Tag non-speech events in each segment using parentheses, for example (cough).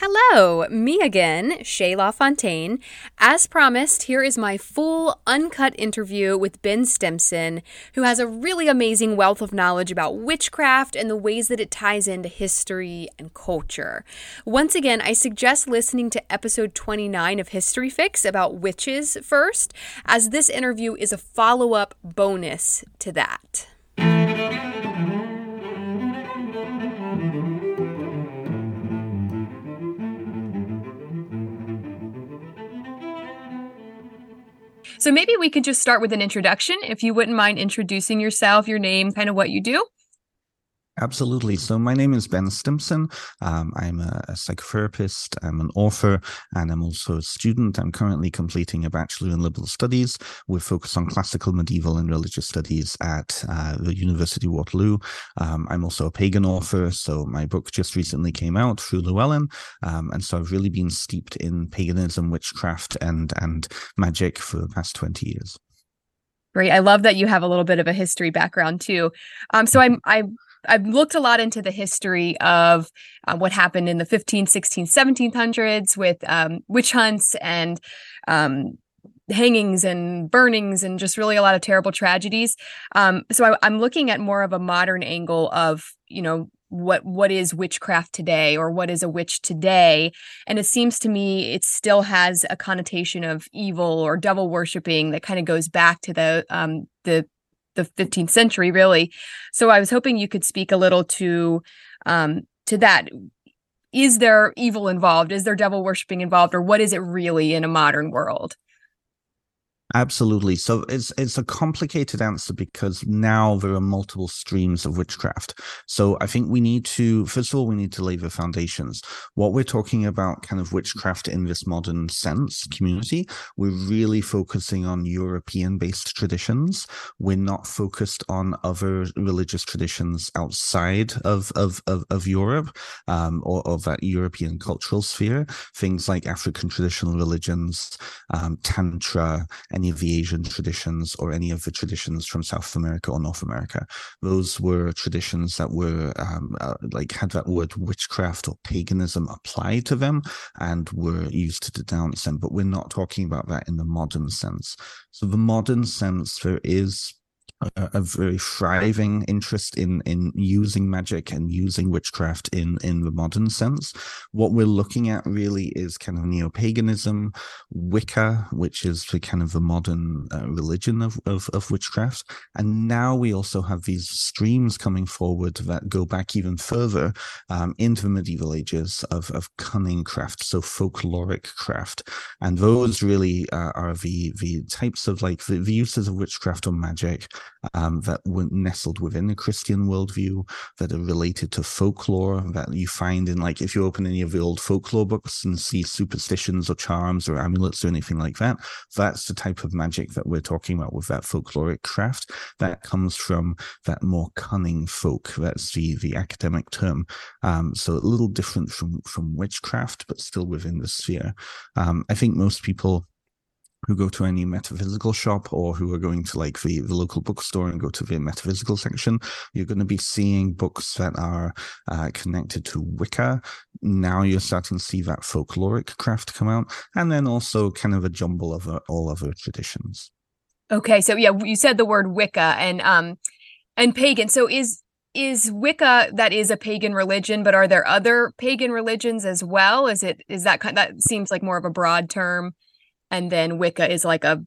Hello, me again, Shea LaFountaine. As promised, here is my full, uncut interview with Ben Stimpson, who has a really amazing wealth of knowledge about witchcraft and the ways that it ties into history and culture. Once again, I suggest listening to episode 29 of History Fix about witches first, as this interview is a follow up bonus to that. So maybe we could just start with an introduction. If you wouldn't mind introducing yourself, your name, kind of what you do. Absolutely. So my name is Ben Stimpson. Um, I'm a, a, psychotherapist. I'm an author, and I'm also a student. I'm currently completing a bachelor in liberal studies with focus on classical, medieval, and religious studies at uh, the University of Waterloo. Um, I'm also a pagan author, so my book just recently came out through Llewellyn, um, and so I've really been steeped in paganism, witchcraft, and and magic for the past twenty years. Great. I love that you have a little bit of a history background too. Um, so I'm I I've looked a lot into the history of uh, what happened in the 15, 16, 1700s with um, witch hunts and um, hangings and burnings and just really a lot of terrible tragedies. Um, so I, I'm looking at more of a modern angle of, you know, what what is witchcraft today or what is a witch today and it seems to me it still has a connotation of evil or devil worshiping that kind of goes back to the um the the 15th century, really. So I was hoping you could speak a little to um, to that. Is there evil involved? Is there devil worshiping involved, or what is it really in a modern world? Absolutely. So it's it's a complicated answer because now there are multiple streams of witchcraft. So I think we need to first of all we need to lay the foundations. What we're talking about kind of witchcraft in this modern sense community, we're really focusing on European based traditions. We're not focused on other religious traditions outside of of of, of Europe um, or of that European cultural sphere. Things like African traditional religions, um, tantra any of the Asian traditions or any of the traditions from South America or North America. Those were traditions that were um, uh, like had that word witchcraft or paganism applied to them and were used to denounce them. But we're not talking about that in the modern sense. So the modern sense there is a, a, very thriving interest in in using magic and using witchcraft in in the modern sense. What we're looking at really is kind of neo paganism, Wicca, which is the kind of the modern uh, religion of, of of witchcraft, and now we also have these streams coming forward that go back even further um, into the medieval ages of of cunning craft, so folkloric craft, and those really uh, are the the types of like the, the uses of witchcraft or magic um, that were nestled within the Christian worldview that are related to folklore that you find in like if you open any of the old folklore books and see superstitions or charms or amulets or anything like that, that's the type of magic that we're talking about with that folkloric craft that comes from that more cunning folk. That's the the academic term. Um, so a little different from from witchcraft, but still within the sphere. Um, I think most people who go to any metaphysical shop or who are going to like the, the local bookstore and go to the metaphysical section, you're going to be seeing books that are uh, connected to Wicca. Now you're starting to see that folkloric craft come out, and then also kind of a jumble of uh, all other traditions. Okay, so yeah, you said the word Wicca and um and pagan. So is is Wicca that is a pagan religion, but are there other pagan religions as well? Is it is that kind that seems like more of a broad term? And then Wicca is like a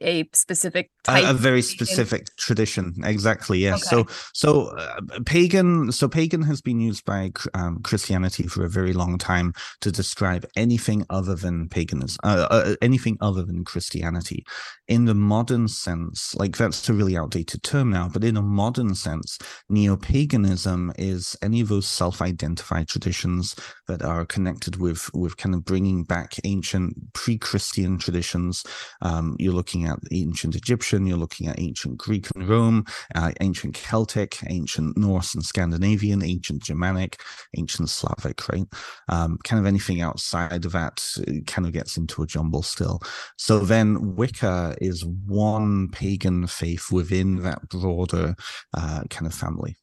a specific. A, a very specific tradition, exactly. Yes. Okay. So, so uh, pagan. So pagan has been used by um, Christianity for a very long time to describe anything other than paganism, uh, uh, anything other than Christianity. In the modern sense, like that's a really outdated term now, but in a modern sense, neo-paganism is any of those self-identified traditions that are connected with with kind of bringing back ancient pre-Christian traditions. Um, you're looking at ancient Egyptian, you're looking at ancient Greek and Rome, uh, ancient Celtic, ancient Norse and Scandinavian, ancient Germanic, ancient Slavic, right? Um, kind of anything outside of that kind of gets into a jumble still. So then Wicca is one pagan faith within that broader uh, kind of family.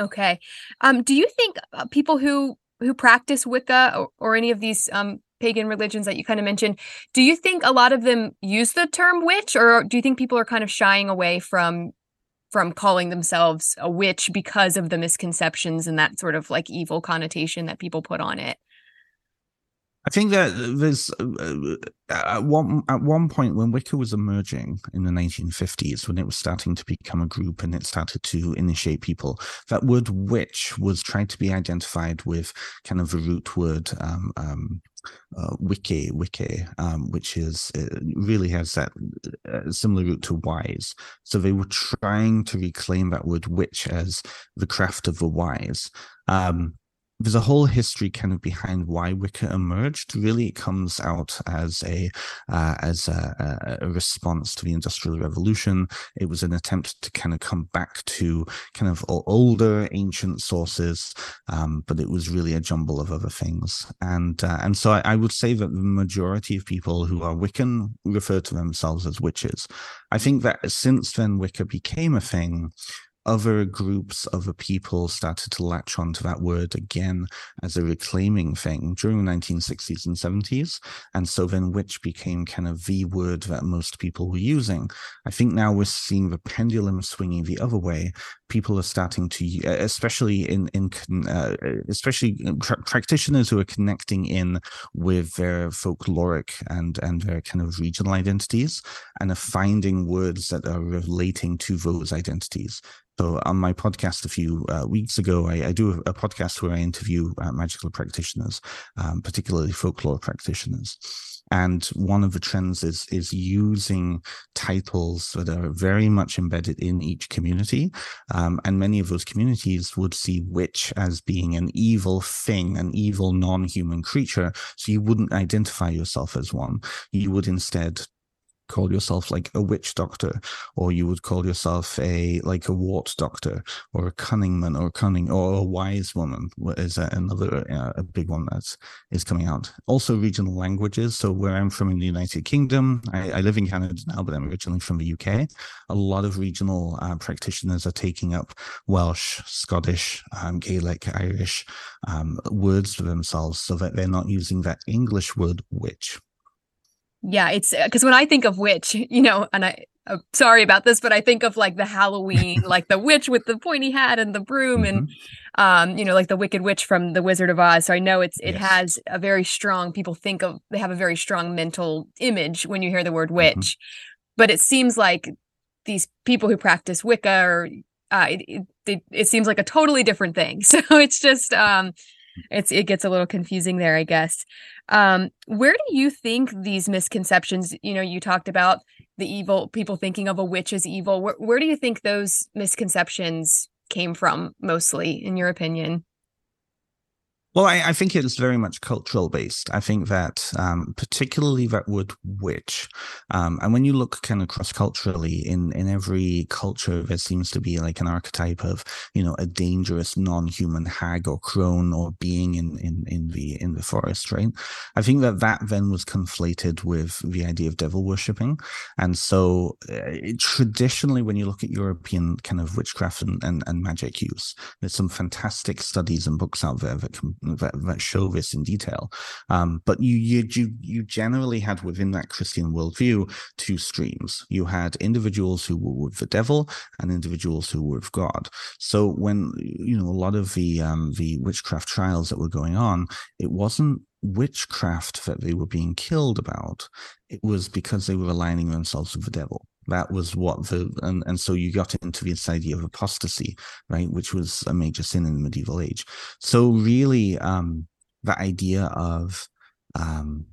Okay. Um, do you think uh, people who who practice Wicca or, or any of these um, pagan religions that you kind of mentioned, do you think a lot of them use the term witch, or do you think people are kind of shying away from from calling themselves a witch because of the misconceptions and that sort of like evil connotation that people put on it? I think that there's uh, uh, at one at one point when Wicca was emerging in the 1950s, when it was starting to become a group and it started to initiate people, that word "witch" was trying to be identified with kind of a root word, um, um, uh, wiki, wiki, um, which is uh, really has that uh, similar root to wise. So they were trying to reclaim that word "witch" as the craft of the wise. Um, there's a whole history kind of behind why Wicca emerged. Really, it comes out as a uh, as a, a, response to the Industrial Revolution. It was an attempt to kind of come back to kind of older ancient sources, um, but it was really a jumble of other things. And uh, and so I, I would say that the majority of people who are Wiccan refer to themselves as witches. I think that since then Wicca became a thing, other groups, other people started to latch onto that word again as a reclaiming thing during the 1960s and 70s. And so then witch became kind of the word that most people were using. I think now we're seeing the pendulum swinging the other way. People are starting to, especially in, in uh, especially pra- practitioners who are connecting in with their folkloric and, and their kind of regional identities and are finding words that are relating to those identities. So on my podcast a few uh, weeks ago, I, I, do a, a, podcast where I interview uh, magical practitioners, um, particularly folklore practitioners. And one of the trends is is using titles that are very much embedded in each community, um, and many of those communities would see witch as being an evil thing, an evil non-human creature. So you wouldn't identify yourself as one. You would instead call yourself like a witch doctor, or you would call yourself a like a wart doctor, or a cunning man, or a cunning, or a wise woman is another uh, a big one that is coming out. Also, regional languages. So where I'm from in the United Kingdom, I, I live in Canada now, but I'm originally from the UK. A lot of regional uh, practitioners are taking up Welsh, Scottish, um, Gaelic, Irish um, words for themselves, so that they're not using that English word witch yeah, it's because uh, when I think of witch, (laughs) you know, and I, I'm sorry about this, but I think of like the Halloween, (laughs) like the witch with the pointy hat and the broom, mm-hmm. and um, you know, like the Wicked Witch from the Wizard of Oz. So I know it's it yes. has a very strong. People think of they have a very strong mental image when you hear the word mm-hmm. witch, mm-hmm. but it seems like these people who practice Wicca or uh, it, it, it seems like a totally different thing. (laughs) So it's just um, it's it gets a little confusing there, I guess. Um, where do you think these misconceptions, you know, you talked about the evil people thinking of a witch as evil. Where, where do you think those misconceptions came from mostly, in your opinion? Well, I, I, think it's very much cultural based. I think that um, particularly that word witch, um, and when you look kind of cross culturally in in every culture, there seems to be like an archetype of you know a dangerous non human hag or crone or being in in in the in the forest, right? I think that that then was conflated with the idea of devil worshipping, and so uh, traditionally, when you look at European kind of witchcraft and, and, and magic use, there's some fantastic studies and books out there that can that, that show this in detail. Um, but you, you you you generally had within that Christian worldview two streams. You had individuals who were with the devil and individuals who were with God. So when you know a lot of the um, the witchcraft trials that were going on, it wasn't witchcraft that they were being killed about. It was because they were aligning themselves with the devil. That was what the and, and so you got into this idea of apostasy, right, which was a major sin in the medieval age. So really, um, the idea of um,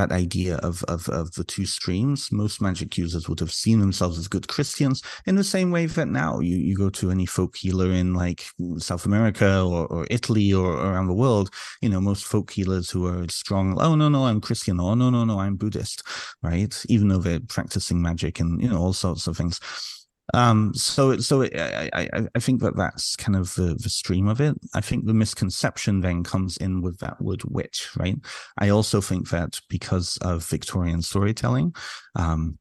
that idea of, of, of the two streams. Most magic users would have seen themselves as good Christians in the same way that now you, you go to any folk healer in like South America or, or Italy or, around the world, you know, most folk healers who are strong, oh, no, no, I'm Christian. Oh, no, no, no, I'm Buddhist, right? Even though they're practicing magic and, you know, all sorts of things. Um, so, so it, I, I, I think that that's kind of the, the stream of it. I think the misconception then comes in with that word witch, right? I also think that because of Victorian storytelling, um,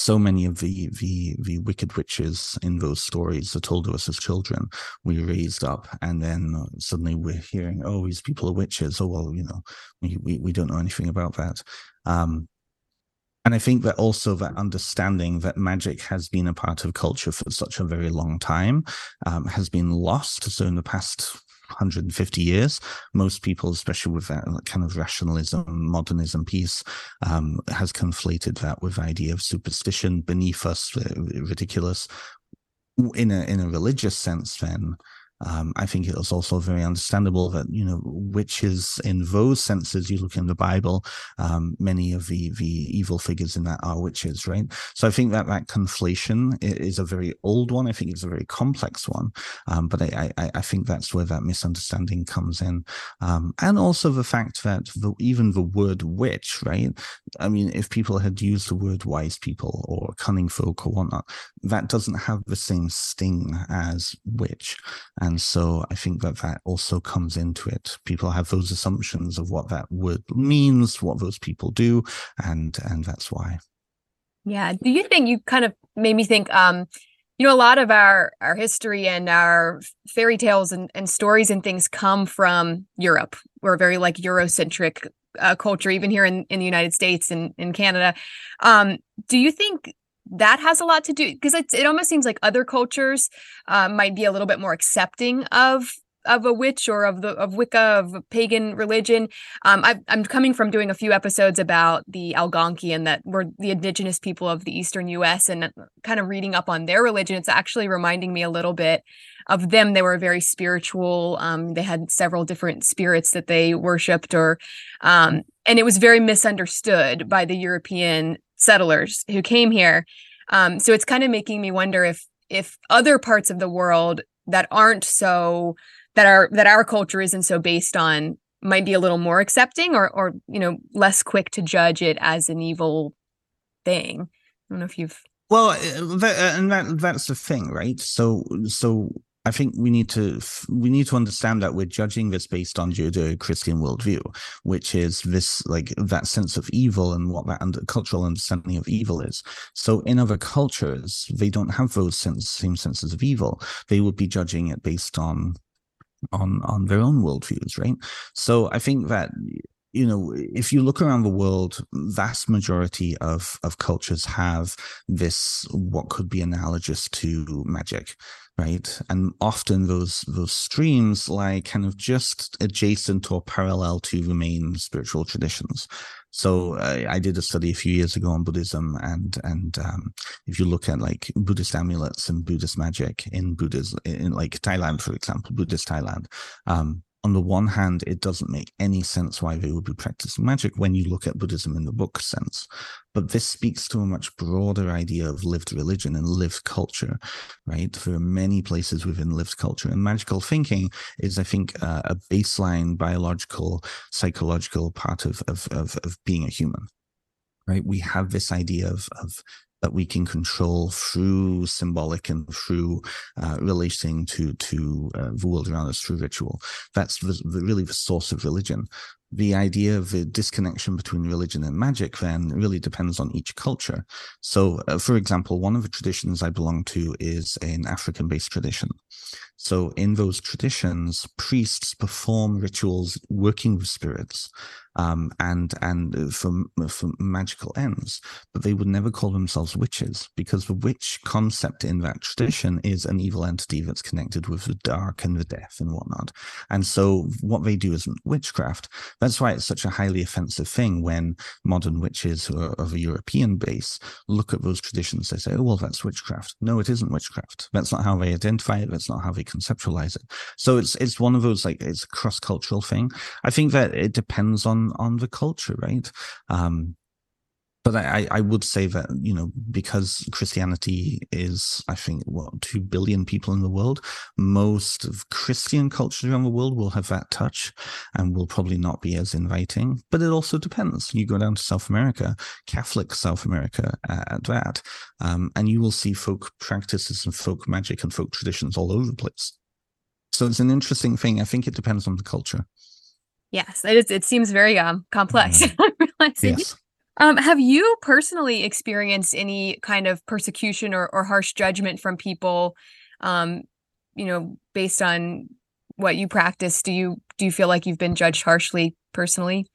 so many of the the the wicked witches in those stories are told to us as children we raised up and then suddenly we're hearing oh these people are witches oh well you know we we, we don't know anything about that um, and I think that also that understanding that magic has been a part of culture for such a very long time um, has been lost. So in the past 150 years, most people, especially with that kind of rationalism, modernism piece, um, has conflated that with idea of superstition beneath us, ridiculous. In a in a religious sense, then um, I think it was also very understandable that you know witches in those senses. You look in the Bible, um, many of the the evil figures in that are witches, right? So I think that that conflation is a very old one. I think it's a very complex one, um, but I, I, I think that's where that misunderstanding comes in, um, and also the fact that the, even the word witch, right? I mean, if people had used the word wise people or cunning folk or whatnot, that doesn't have the same sting as witch. And so I think that that also comes into it. People have those assumptions of what that word means, what those people do, and and that's why. Yeah. Do you think you kind of made me think? Um, you know, a lot of our our history and our fairy tales and, and stories and things come from Europe. We're very like Eurocentric uh, culture, even here in, in the United States and in Canada. Um, do you think that has a lot to do because it, it almost seems like other cultures uh, might be a little bit more accepting of of a witch or of the of Wicca of pagan religion. Um, i am coming from doing a few episodes about the Algonquian that were the indigenous people of the eastern U.S. and kind of reading up on their religion. It's actually reminding me a little bit of them. They were very spiritual. Um, they had several different spirits that they worshipped, or um, and it was very misunderstood by the European settlers who came here. Um, so it's kind of making me wonder if if other parts of the world that aren't so that are that our culture isn't so based on might be a little more accepting or or you know less quick to judge it as an evil thing. I don't know if you've well, uh, that, uh, and that that's the thing, right? So so I think we need to we need to understand that we're judging this based on Judeo-Christian worldview, which is this like that sense of evil and what that under, cultural understanding of evil is. So in other cultures, they don't have those sense, same senses of evil. They would be judging it based on on on their own worldviews, right? So I think that you know if you look around the world vast majority of of cultures have this what could be analogous to magic right? And often those those streams lie kind of just adjacent or parallel to the main spiritual traditions. So uh, I did a study a few years ago on Buddhism, and and um, if you look at like Buddhist amulets and Buddhist magic in Buddhism, in like Thailand, for example, Buddhist Thailand, um, on the one hand, it doesn't make any sense why they would be practicing magic when you look at Buddhism in the book sense. But this speaks to a much broader idea of lived religion and lived culture, right? There are many places within lived culture, and magical thinking is, I think, uh, a baseline biological, psychological part of, of, of, of being a human right? We have this idea of, of that we can control through symbolic and through uh, relating to to uh, the world around us through ritual. That's the, the, really the source of religion. The idea of the disconnection between religion and magic then really depends on each culture. So, uh, for example, one of the traditions I belong to is an African based tradition. So, in those traditions, priests perform rituals working with spirits um, and and for for magical ends, but they would never call themselves witches because the witch concept in that tradition is an evil entity that's connected with the dark and the death and whatnot. And so what they do isn't witchcraft. That's why it's such a highly offensive thing when modern witches who are of a European base look at those traditions. They say, "Oh well, that's witchcraft." No, it isn't witchcraft. That's not how they identify it. That's not how they conceptualize it. So it's it's one of those like it's a cross cultural thing. I think that it depends on on the culture, right? Um, but I, I would say that you know because Christianity is I think what two billion people in the world, most of Christian cultures around the world will have that touch, and will probably not be as inviting. But it also depends. You go down to South America, Catholic South America at that, um, and you will see folk practices and folk magic and folk traditions all over the place. So it's an interesting thing. I think it depends on the culture. Yes, it is. It seems very um complex. Mm-hmm. (laughs) yes. Um, have you personally experienced any kind of persecution or, or harsh judgment from people, um, you know, based on what you practice? Do you do you feel like you've been judged harshly personally?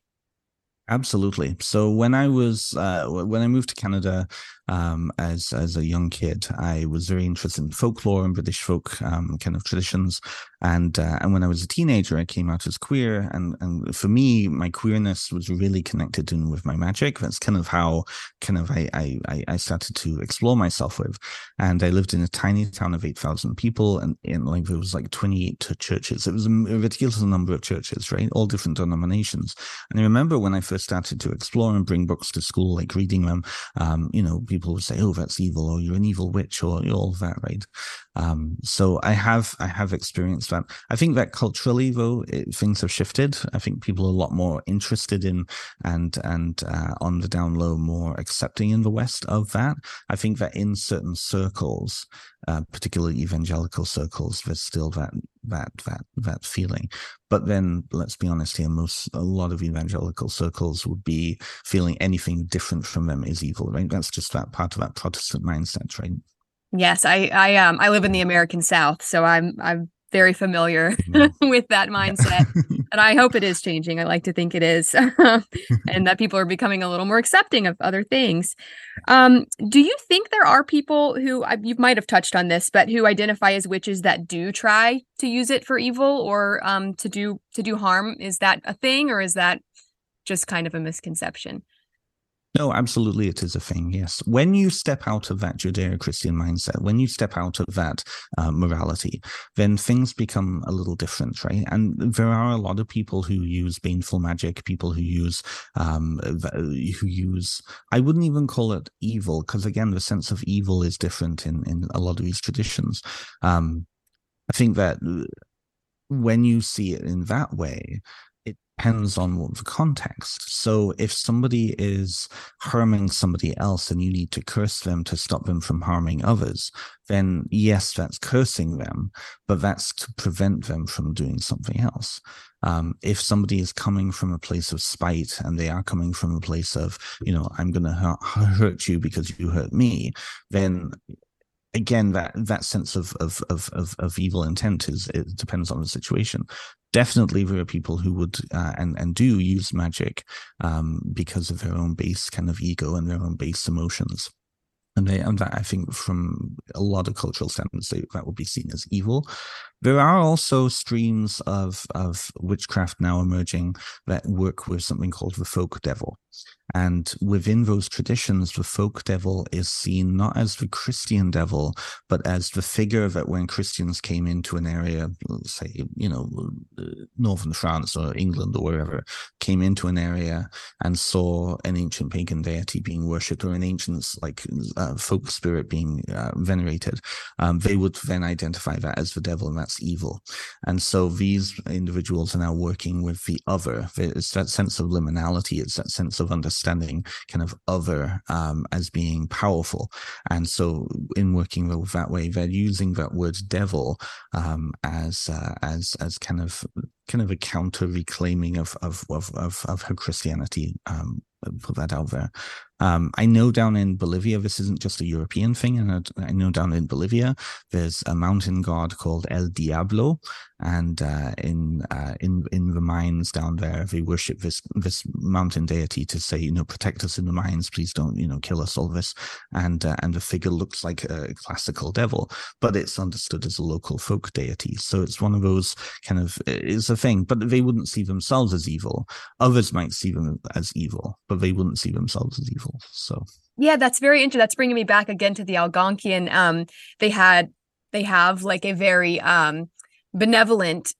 Absolutely. So when I was uh, when I moved to Canada um, as as a young kid, I was very interested in folklore and British folk um, kind of traditions. And uh, and when I was a teenager, I came out as queer. And and for me, my queerness was really connected in with my magic. That's kind of how kind of I I I started to explore myself with. And I lived in a tiny town of eight thousand people, and in like there was like twenty eight churches. It was a ridiculous number of churches, right? All different denominations. And I remember when I first first started to explore and bring books to school, like reading them, um, you know, people would say, "Oh, that's evil," or "You're an evil witch," or all of that, right? Um, so I have I have experienced that. I think that culturally, though, it, things have shifted. I think people are a lot more interested in and and uh, on the down low more accepting in the West of that. I think that in certain circles, uh, particularly evangelical circles, there's still that that that that feeling. But then, let's be honest here: most a lot of evangelical circles would be feeling anything different from them is evil, right? That's just that part of that Protestant mindset, right? Yes, I I um I live in the American South, so I'm I'm very familiar mm-hmm. (laughs) with that mindset. (laughs) and I hope it is changing. I like to think it is. (laughs) and that people are becoming a little more accepting of other things. Um, do you think there are people who you might have touched on this, but who identify as witches that do try to use it for evil or um, to do to do harm? Is that a thing or is that just kind of a misconception? No, absolutely, it is a thing. Yes, when you step out of that Judeo-Christian mindset, when you step out of that uh, morality, then things become a little different, right? And there are a lot of people who use baneful magic, people who use um, who use. I wouldn't even call it evil because again, the sense of evil is different in in a lot of these traditions. Um, I think that when you see it in that way, depends on the context. So if somebody is harming somebody else and you need to curse them to stop them from harming others, then yes, that's cursing them, but that's to prevent them from doing something else. Um, if somebody is coming from a place of spite and they are coming from a place of, you know, I'm going to hurt you because you hurt me, then again that that sense of of of of, of evil intent is it depends on the situation definitely there are people who would uh, and and do use magic um, because of their own base kind of ego and their own base emotions and they and that I think from a lot of cultural standards that would be seen as evil. There are also streams of of witchcraft now emerging that work with something called the folk devil, and within those traditions, the folk devil is seen not as the Christian devil, but as the figure that when Christians came into an area, say, you know, northern France or England or wherever, came into an area and saw an ancient pagan deity being worshipped or an ancient, like, uh, folk spirit being uh, venerated, um, they would then identify that as the devil and that's evil. And so these individuals are now working with the other. It's that sense of liminality, it's that sense of understanding kind of other um, as being powerful. And so, in working with that way, they're using that word devil um, as uh, as as kind of kind of a counter reclaiming of of of of, of her Christianity. Um, put that out there. Um, I know down in Bolivia, this isn't just a European thing. And I know down in Bolivia, there's a mountain god called El Diablo, and uh, in uh, in in the mines down there, they worship this this mountain deity to say, you know, protect us in the mines, please don't, you know, kill us, all this. And uh, and the figure looks like a classical devil, but it's understood as a local folk deity. So it's one of those kind of it's a thing, but they wouldn't see themselves as evil. Others might see them as evil, but they wouldn't see themselves as evil. So yeah, that's very interesting. That's bringing me back again to the Algonquian. Um, they had they have like a very um benevolent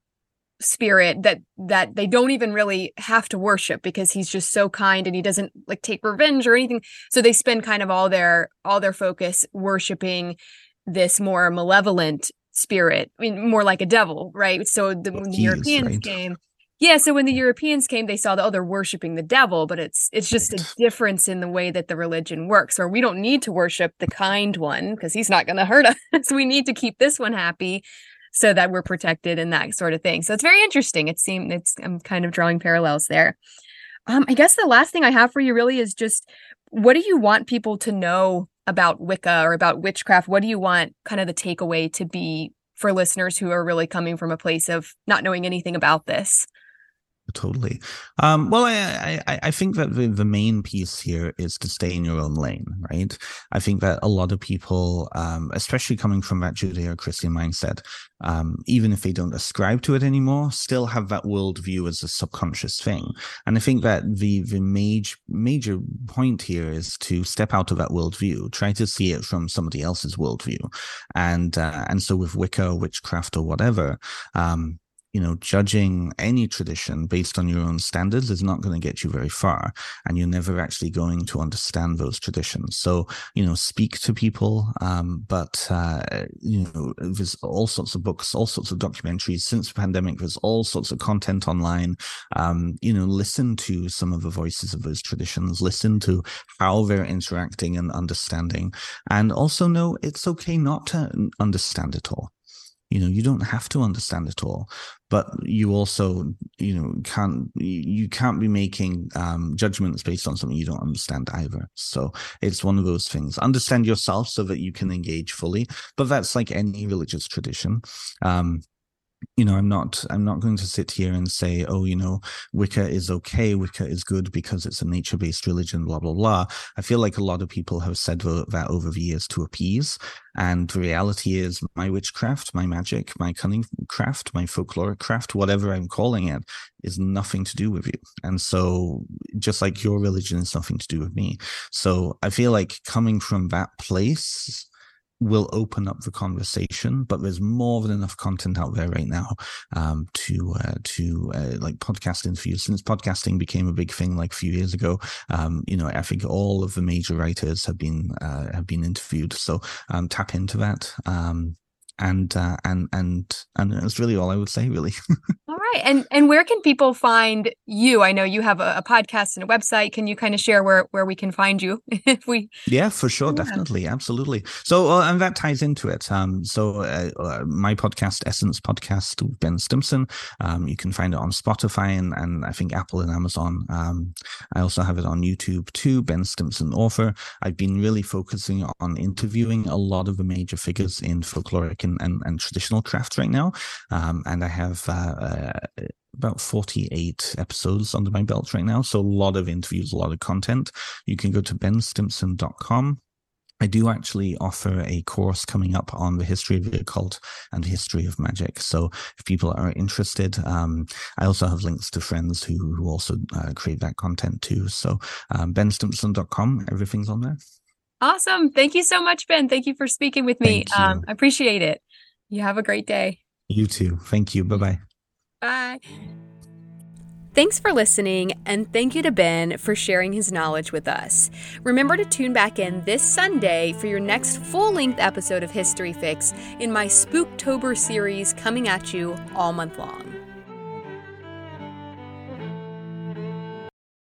spirit that that they don't even really have to worship because he's just so kind and he doesn't like take revenge or anything so they spend kind of all their all their focus worshiping this more malevolent spirit i mean more like a devil right so the, when the europeans right. came yeah, so when the Europeans came, they saw that oh, they're worshiping the devil, but it's it's just a difference in the way that the religion works. Or we don't need to worship the kind one because he's not going to hurt (laughs) us. we need to keep this one happy so that we're protected and that sort of thing. So it's very interesting. It seems it's I'm kind of drawing parallels there. Um, I guess the last thing I have for you really is just what do you want people to know about Wicca or about witchcraft? What do you want kind of the takeaway to be for listeners who are really coming from a place of not knowing anything about this? Totally. Um, well, I, I, I think that the, the main piece here is to stay in your own lane, right? I think that a lot of people, um, especially coming from that Judeo-Christian mindset, um, even if they don't ascribe to it anymore, still have that worldview as a subconscious thing. And I think that the the major major point here is to step out of that worldview, try to see it from somebody else's worldview, and uh, and so with Wicca, witchcraft, or whatever, um, you know, judging any tradition based on your own standards is not going to get you very far. And you're never actually going to understand those traditions. So, you know, speak to people. Um, but, uh, you know, there's all sorts of books, all sorts of documentaries since the pandemic. There's all sorts of content online. Um, you know, listen to some of the voices of those traditions, listen to how they're interacting and understanding. And also know it's okay not to understand it all you know you don't have to understand it all but you also you know can't you can't be making um, judgments based on something you don't understand either. So it's one of those things. Understand yourself so that you can engage fully but that's like any religious tradition. Um, you know i'm not i'm not going to sit here and say oh you know wicca is okay wicca is good because it's a nature-based religion blah blah blah. I feel like a lot of people have said that over the years to appease. And the reality is my witchcraft my magic my cunning craft my folkloric craft whatever i'm calling it is nothing to do with you. And so just like your religion is nothing to do with me. So i feel like coming from that place will open up the conversation but there's more than enough content out there right now um, to uh, to uh, like podcasting for you since podcasting became a big thing like a few years ago um, you know i think all of the major writers have been uh, have been interviewed so um, tap into that um, and uh, and and and that's really all I would say, really. (laughs) all right, and and where can people find you? I know you have a, a, podcast and a website. Can you kind of share where where we can find you (laughs) if we? Yeah, for sure, yeah. definitely, absolutely. So uh, and that ties into it. Um, so uh, uh, my podcast, Essence Podcast, with Ben Stimpson. Um, you can find it on Spotify and and I think Apple and Amazon. Um, I also have it on YouTube too. Ben Stimpson, author. I've been really focusing on interviewing a lot of the major figures in folkloric and, and, and traditional craft right now. Um, and I have uh, uh, about 48 episodes under my belt right now. So a lot of interviews, a lot of content. You can go to benstimpson.com. I do actually offer a course coming up on the history of the occult and the history of magic. So if people are interested, um, I also have links to friends who, who also uh, create that content too. So um, benstimpson.com, everything's on there. Awesome. Thank you so much, Ben. Thank you for speaking with me. Um, I appreciate it. You have a great day. You too. Thank you. Bye-bye. Bye. Thanks for listening, and thank you to Ben for sharing his knowledge with us. Remember to tune back in this Sunday for your next full length episode of History Fix in my Spooktober series coming at you all month long.